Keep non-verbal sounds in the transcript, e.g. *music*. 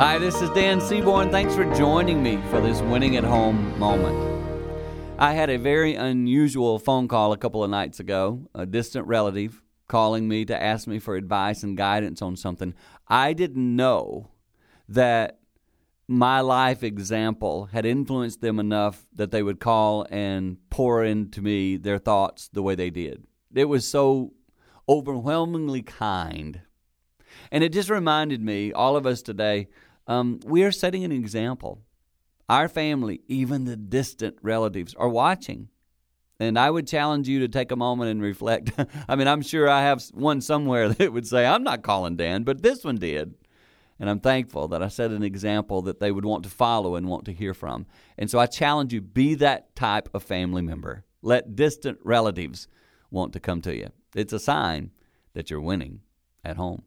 Hi, this is Dan Seaborn. Thanks for joining me for this winning at home moment. I had a very unusual phone call a couple of nights ago, a distant relative calling me to ask me for advice and guidance on something. I didn't know that my life example had influenced them enough that they would call and pour into me their thoughts the way they did. It was so overwhelmingly kind. And it just reminded me, all of us today, um, we are setting an example. Our family, even the distant relatives, are watching. And I would challenge you to take a moment and reflect. *laughs* I mean, I'm sure I have one somewhere *laughs* that would say, I'm not calling Dan, but this one did. And I'm thankful that I set an example that they would want to follow and want to hear from. And so I challenge you be that type of family member. Let distant relatives want to come to you. It's a sign that you're winning at home.